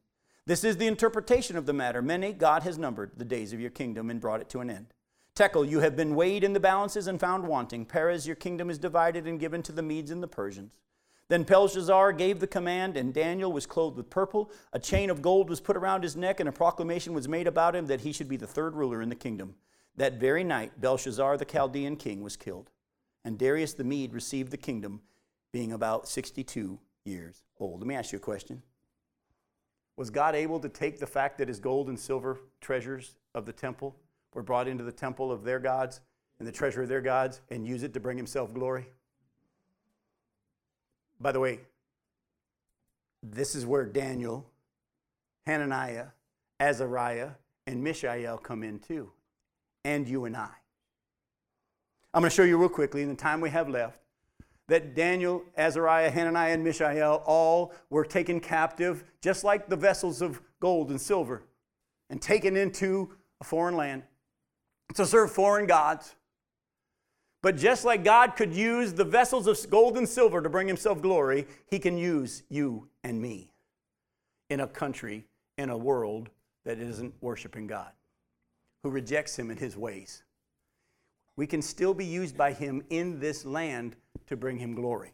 This is the interpretation of the matter. Mene, God has numbered the days of your kingdom and brought it to an end. Tekel, you have been weighed in the balances and found wanting. Peres, your kingdom is divided and given to the Medes and the Persians. Then Belshazzar gave the command, and Daniel was clothed with purple. A chain of gold was put around his neck, and a proclamation was made about him that he should be the third ruler in the kingdom. That very night, Belshazzar, the Chaldean king, was killed, and Darius the Mede received the kingdom, being about 62 years old. Let me ask you a question. Was God able to take the fact that his gold and silver treasures of the temple were brought into the temple of their gods and the treasure of their gods and use it to bring himself glory? By the way, this is where Daniel, Hananiah, Azariah, and Mishael come in too, and you and I. I'm going to show you real quickly in the time we have left that Daniel, Azariah, Hananiah, and Mishael all were taken captive, just like the vessels of gold and silver, and taken into a foreign land to serve foreign gods. But just like God could use the vessels of gold and silver to bring himself glory, he can use you and me in a country, in a world that isn't worshiping God, who rejects him and his ways. We can still be used by him in this land to bring him glory.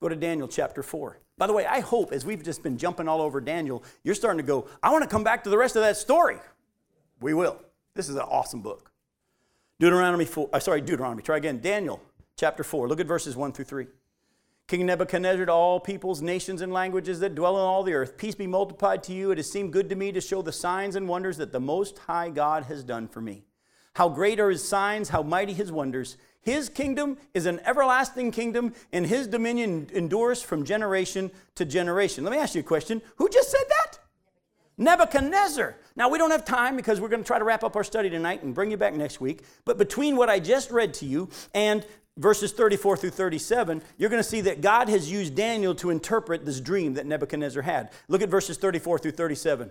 Go to Daniel chapter 4. By the way, I hope as we've just been jumping all over Daniel, you're starting to go, I want to come back to the rest of that story. We will. This is an awesome book. Deuteronomy 4, uh, sorry, Deuteronomy, try again. Daniel chapter 4. Look at verses 1 through 3. King Nebuchadnezzar to all peoples, nations, and languages that dwell on all the earth, peace be multiplied to you. It has seemed good to me to show the signs and wonders that the Most High God has done for me. How great are his signs, how mighty his wonders. His kingdom is an everlasting kingdom, and his dominion endures from generation to generation. Let me ask you a question. Who just said that? Nebuchadnezzar. Now, we don't have time because we're going to try to wrap up our study tonight and bring you back next week. But between what I just read to you and verses 34 through 37, you're going to see that God has used Daniel to interpret this dream that Nebuchadnezzar had. Look at verses 34 through 37.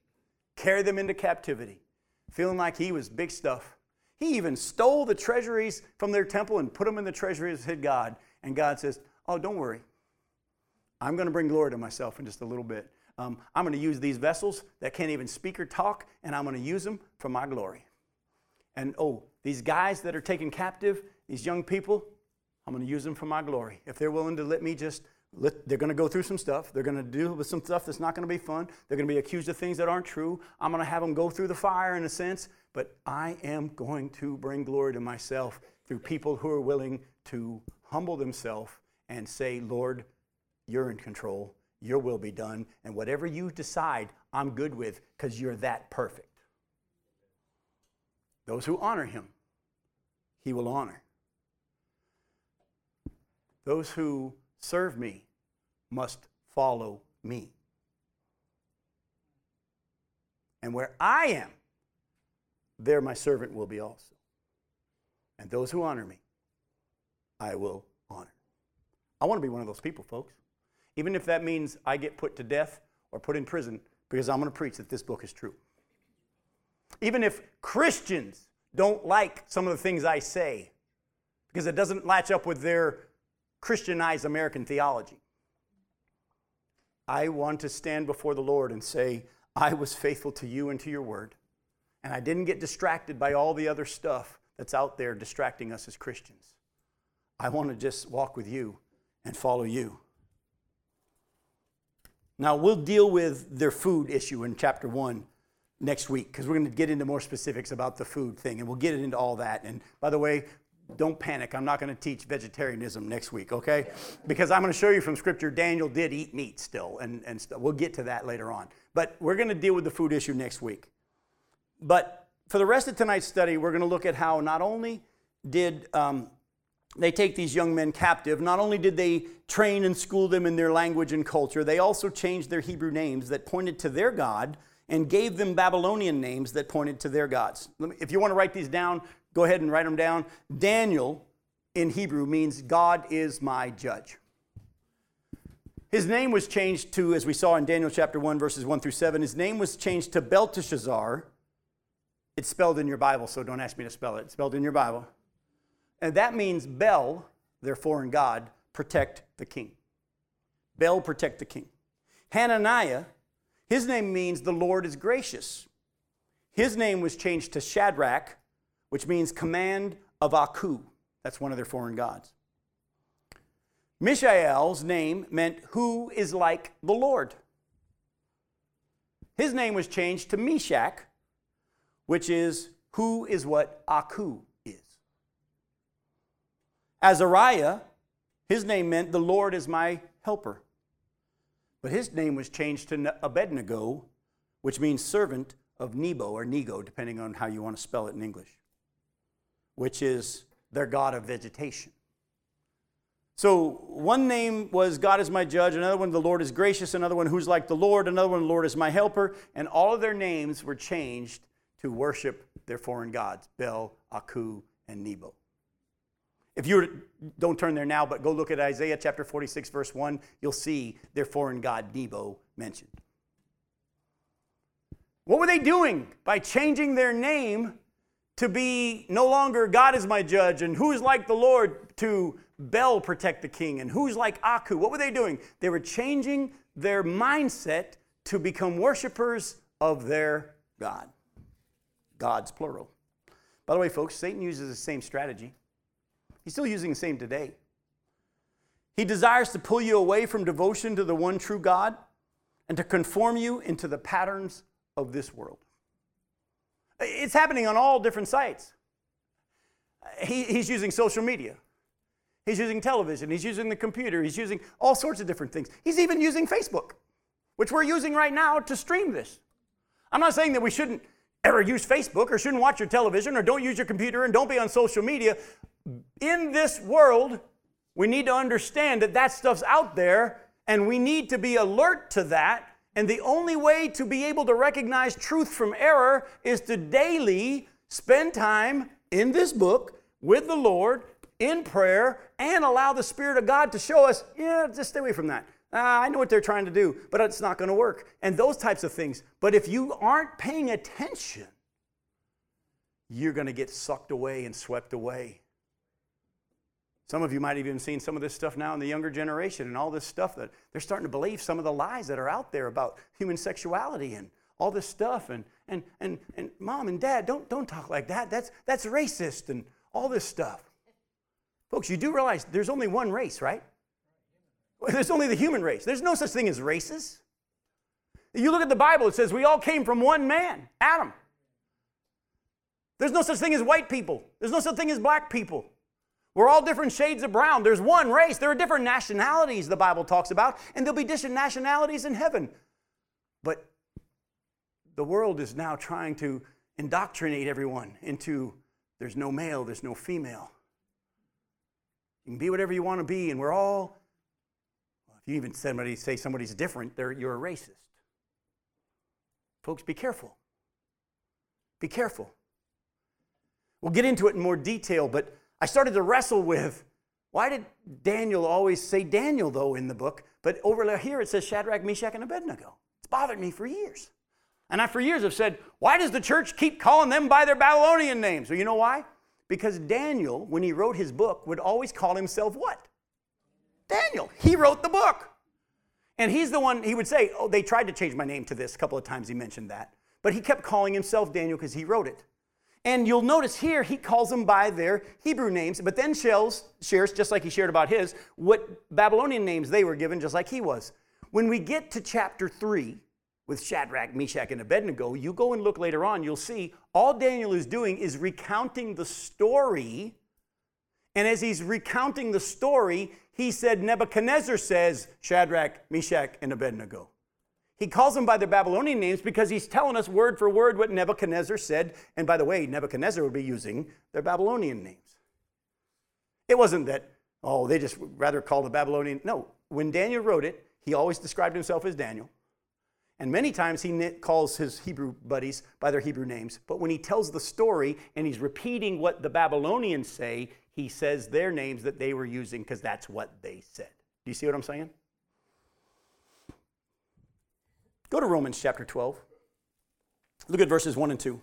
carry them into captivity, feeling like he was big stuff. He even stole the treasuries from their temple and put them in the treasuries of his God. And God says, Oh, don't worry. I'm going to bring glory to myself in just a little bit. Um, I'm going to use these vessels that can't even speak or talk, and I'm going to use them for my glory. And oh, these guys that are taken captive, these young people, I'm going to use them for my glory. If they're willing to let me just they're going to go through some stuff. They're going to deal with some stuff that's not going to be fun. They're going to be accused of things that aren't true. I'm going to have them go through the fire in a sense, but I am going to bring glory to myself through people who are willing to humble themselves and say, Lord, you're in control. Your will be done. And whatever you decide, I'm good with because you're that perfect. Those who honor him, he will honor. Those who serve me must follow me. And where I am, there my servant will be also. And those who honor me, I will honor. I want to be one of those people, folks. Even if that means I get put to death or put in prison because I'm going to preach that this book is true. Even if Christians don't like some of the things I say because it doesn't latch up with their Christianized American theology. I want to stand before the Lord and say, I was faithful to you and to your word, and I didn't get distracted by all the other stuff that's out there distracting us as Christians. I want to just walk with you and follow you. Now, we'll deal with their food issue in chapter 1 next week because we're going to get into more specifics about the food thing and we'll get into all that. And by the way, don't panic. I'm not going to teach vegetarianism next week, okay? Because I'm going to show you from Scripture Daniel did eat meat still, and, and st- we'll get to that later on. But we're going to deal with the food issue next week. But for the rest of tonight's study, we're going to look at how not only did um, they take these young men captive, not only did they train and school them in their language and culture, they also changed their Hebrew names that pointed to their God and gave them Babylonian names that pointed to their gods. Me, if you want to write these down, Go ahead and write them down. Daniel in Hebrew means God is my judge. His name was changed to, as we saw in Daniel chapter 1, verses 1 through 7, his name was changed to Belteshazzar. It's spelled in your Bible, so don't ask me to spell it. It's spelled in your Bible. And that means Bel, their foreign god, protect the king. Bel, protect the king. Hananiah, his name means the Lord is gracious. His name was changed to Shadrach, which means command of Aku. That's one of their foreign gods. Mishael's name meant who is like the Lord. His name was changed to Meshach, which is who is what Aku is. Azariah, his name meant the Lord is my helper. But his name was changed to Abednego, which means servant of Nebo or Nego, depending on how you want to spell it in English which is their God of vegetation. So one name was God is my judge, another one the Lord is gracious, another one who's like the Lord, another one the Lord is my helper, and all of their names were changed to worship their foreign gods, Bel, Aku, and Nebo. If you don't turn there now, but go look at Isaiah chapter 46, verse 1, you'll see their foreign god Nebo mentioned. What were they doing by changing their name to be no longer God is my judge and who is like the Lord to Bel protect the king and who's like Aku? What were they doing? They were changing their mindset to become worshipers of their God. God's plural. By the way, folks, Satan uses the same strategy. He's still using the same today. He desires to pull you away from devotion to the one true God and to conform you into the patterns of this world. It's happening on all different sites. He, he's using social media. He's using television. He's using the computer. He's using all sorts of different things. He's even using Facebook, which we're using right now to stream this. I'm not saying that we shouldn't ever use Facebook or shouldn't watch your television or don't use your computer and don't be on social media. In this world, we need to understand that that stuff's out there and we need to be alert to that. And the only way to be able to recognize truth from error is to daily spend time in this book with the Lord in prayer and allow the Spirit of God to show us, yeah, just stay away from that. Uh, I know what they're trying to do, but it's not going to work. And those types of things. But if you aren't paying attention, you're going to get sucked away and swept away. Some of you might have even seen some of this stuff now in the younger generation and all this stuff that they're starting to believe some of the lies that are out there about human sexuality and all this stuff. And, and, and, and mom and dad, don't, don't talk like that. That's, that's racist and all this stuff. Folks, you do realize there's only one race, right? There's only the human race. There's no such thing as races. You look at the Bible, it says we all came from one man, Adam. There's no such thing as white people. There's no such thing as black people. We're all different shades of brown. There's one race. There are different nationalities the Bible talks about, and there'll be different nationalities in heaven. But the world is now trying to indoctrinate everyone into there's no male, there's no female. You can be whatever you want to be, and we're all, well, if you even somebody say somebody's different, you're a racist. Folks, be careful. Be careful. We'll get into it in more detail, but I started to wrestle with why did Daniel always say Daniel, though, in the book, but over here it says Shadrach, Meshach, and Abednego? It's bothered me for years. And I, for years, have said, why does the church keep calling them by their Babylonian names? Well, you know why? Because Daniel, when he wrote his book, would always call himself what? Daniel. He wrote the book. And he's the one, he would say, Oh, they tried to change my name to this. A couple of times he mentioned that. But he kept calling himself Daniel because he wrote it. And you'll notice here he calls them by their Hebrew names, but then shares, shares, just like he shared about his, what Babylonian names they were given, just like he was. When we get to chapter 3, with Shadrach, Meshach, and Abednego, you go and look later on, you'll see all Daniel is doing is recounting the story. And as he's recounting the story, he said, Nebuchadnezzar says, Shadrach, Meshach, and Abednego. He calls them by their Babylonian names because he's telling us word for word what Nebuchadnezzar said. And by the way, Nebuchadnezzar would be using their Babylonian names. It wasn't that, oh, they just rather call the Babylonian. No, when Daniel wrote it, he always described himself as Daniel. And many times he calls his Hebrew buddies by their Hebrew names. But when he tells the story and he's repeating what the Babylonians say, he says their names that they were using because that's what they said. Do you see what I'm saying? Go to Romans chapter 12. Look at verses 1 and 2.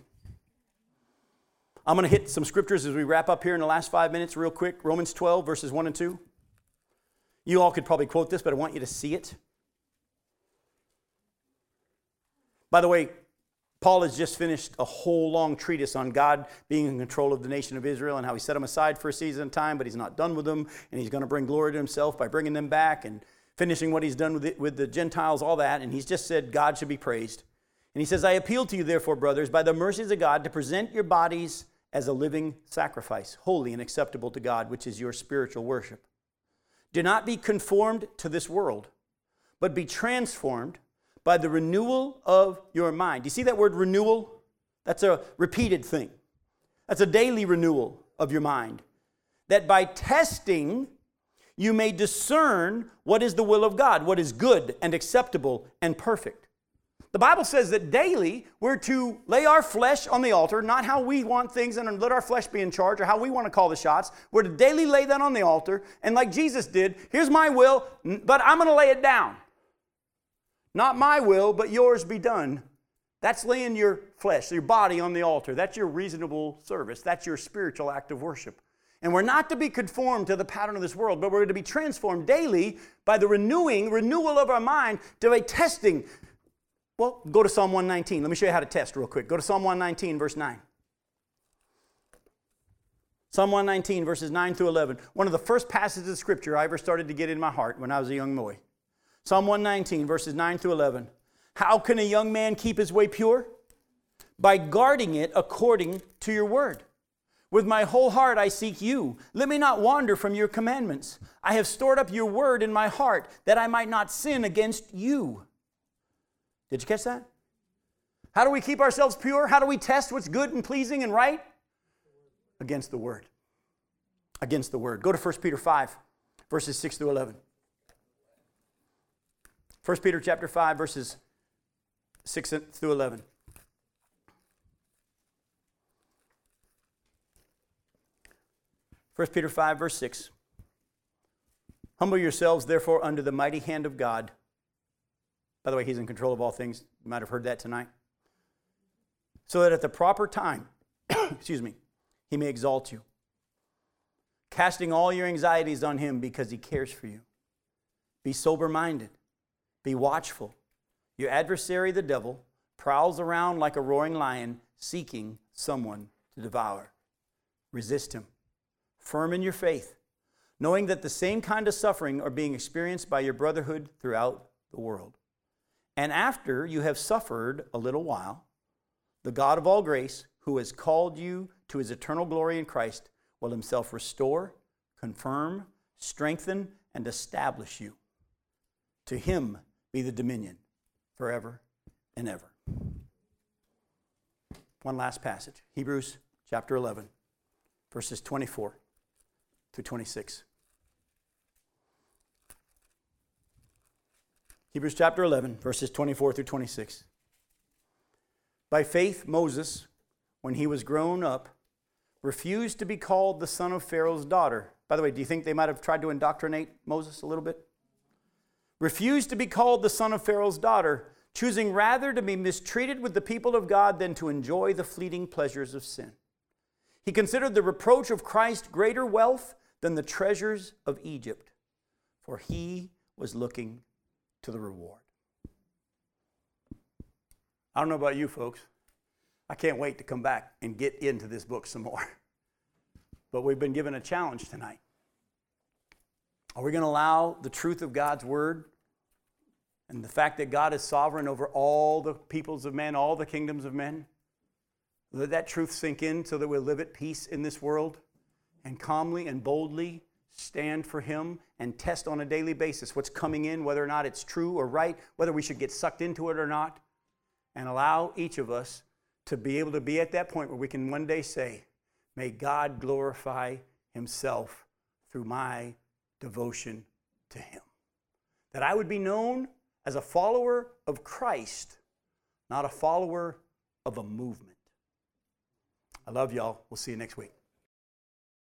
I'm going to hit some scriptures as we wrap up here in the last five minutes, real quick. Romans 12, verses 1 and 2. You all could probably quote this, but I want you to see it. By the way, Paul has just finished a whole long treatise on God being in control of the nation of Israel and how he set them aside for a season of time, but he's not done with them, and he's going to bring glory to himself by bringing them back and finishing what he's done with, it, with the Gentiles, all that. And he's just said God should be praised. And he says, I appeal to you, therefore, brothers, by the mercies of God, to present your bodies as a living sacrifice, holy and acceptable to God, which is your spiritual worship. Do not be conformed to this world, but be transformed by the renewal of your mind. You see that word renewal? That's a repeated thing. That's a daily renewal of your mind. That by testing, you may discern what is the will of God, what is good and acceptable and perfect. The Bible says that daily we're to lay our flesh on the altar, not how we want things and let our flesh be in charge or how we want to call the shots. We're to daily lay that on the altar. And like Jesus did, here's my will, but I'm going to lay it down. Not my will, but yours be done. That's laying your flesh, your body on the altar. That's your reasonable service. That's your spiritual act of worship. And we're not to be conformed to the pattern of this world, but we're to be transformed daily by the renewing, renewal of our mind to a testing. Well, go to Psalm 119. Let me show you how to test real quick. Go to Psalm 119, verse 9. Psalm 119, verses 9 through 11. One of the first passages of scripture I ever started to get in my heart when I was a young boy. Psalm 119, verses 9 through 11. How can a young man keep his way pure? By guarding it according to your word. With my whole heart I seek you. Let me not wander from your commandments. I have stored up your word in my heart that I might not sin against you. Did you catch that? How do we keep ourselves pure? How do we test what's good and pleasing and right? Against the word. Against the word. Go to 1 Peter 5, verses 6 through 11. 1 Peter chapter 5, verses 6 through 11. 1 Peter 5, verse 6. Humble yourselves, therefore, under the mighty hand of God. By the way, He's in control of all things. You might have heard that tonight. So that at the proper time, excuse me, He may exalt you, casting all your anxieties on Him because He cares for you. Be sober minded, be watchful. Your adversary, the devil, prowls around like a roaring lion, seeking someone to devour. Resist him firm in your faith, knowing that the same kind of suffering are being experienced by your brotherhood throughout the world. And after you have suffered a little while, the God of all grace, who has called you to his eternal glory in Christ, will himself restore, confirm, strengthen, and establish you. To him be the dominion forever and ever. One last passage Hebrews chapter 11, verses 24 through 26. Hebrews chapter 11, verses 24 through 26. By faith, Moses, when he was grown up, refused to be called the son of Pharaoh's daughter. By the way, do you think they might have tried to indoctrinate Moses a little bit? Refused to be called the son of Pharaoh's daughter, choosing rather to be mistreated with the people of God than to enjoy the fleeting pleasures of sin. He considered the reproach of Christ greater wealth than the treasures of Egypt, for he was looking to the reward. I don't know about you folks. I can't wait to come back and get into this book some more. But we've been given a challenge tonight. Are we going to allow the truth of God's word and the fact that God is sovereign over all the peoples of men, all the kingdoms of men? Let that truth sink in so that we'll live at peace in this world and calmly and boldly stand for Him and test on a daily basis what's coming in, whether or not it's true or right, whether we should get sucked into it or not, and allow each of us to be able to be at that point where we can one day say, May God glorify Himself through my devotion to Him. That I would be known as a follower of Christ, not a follower of a movement. I love y'all. We'll see you next week.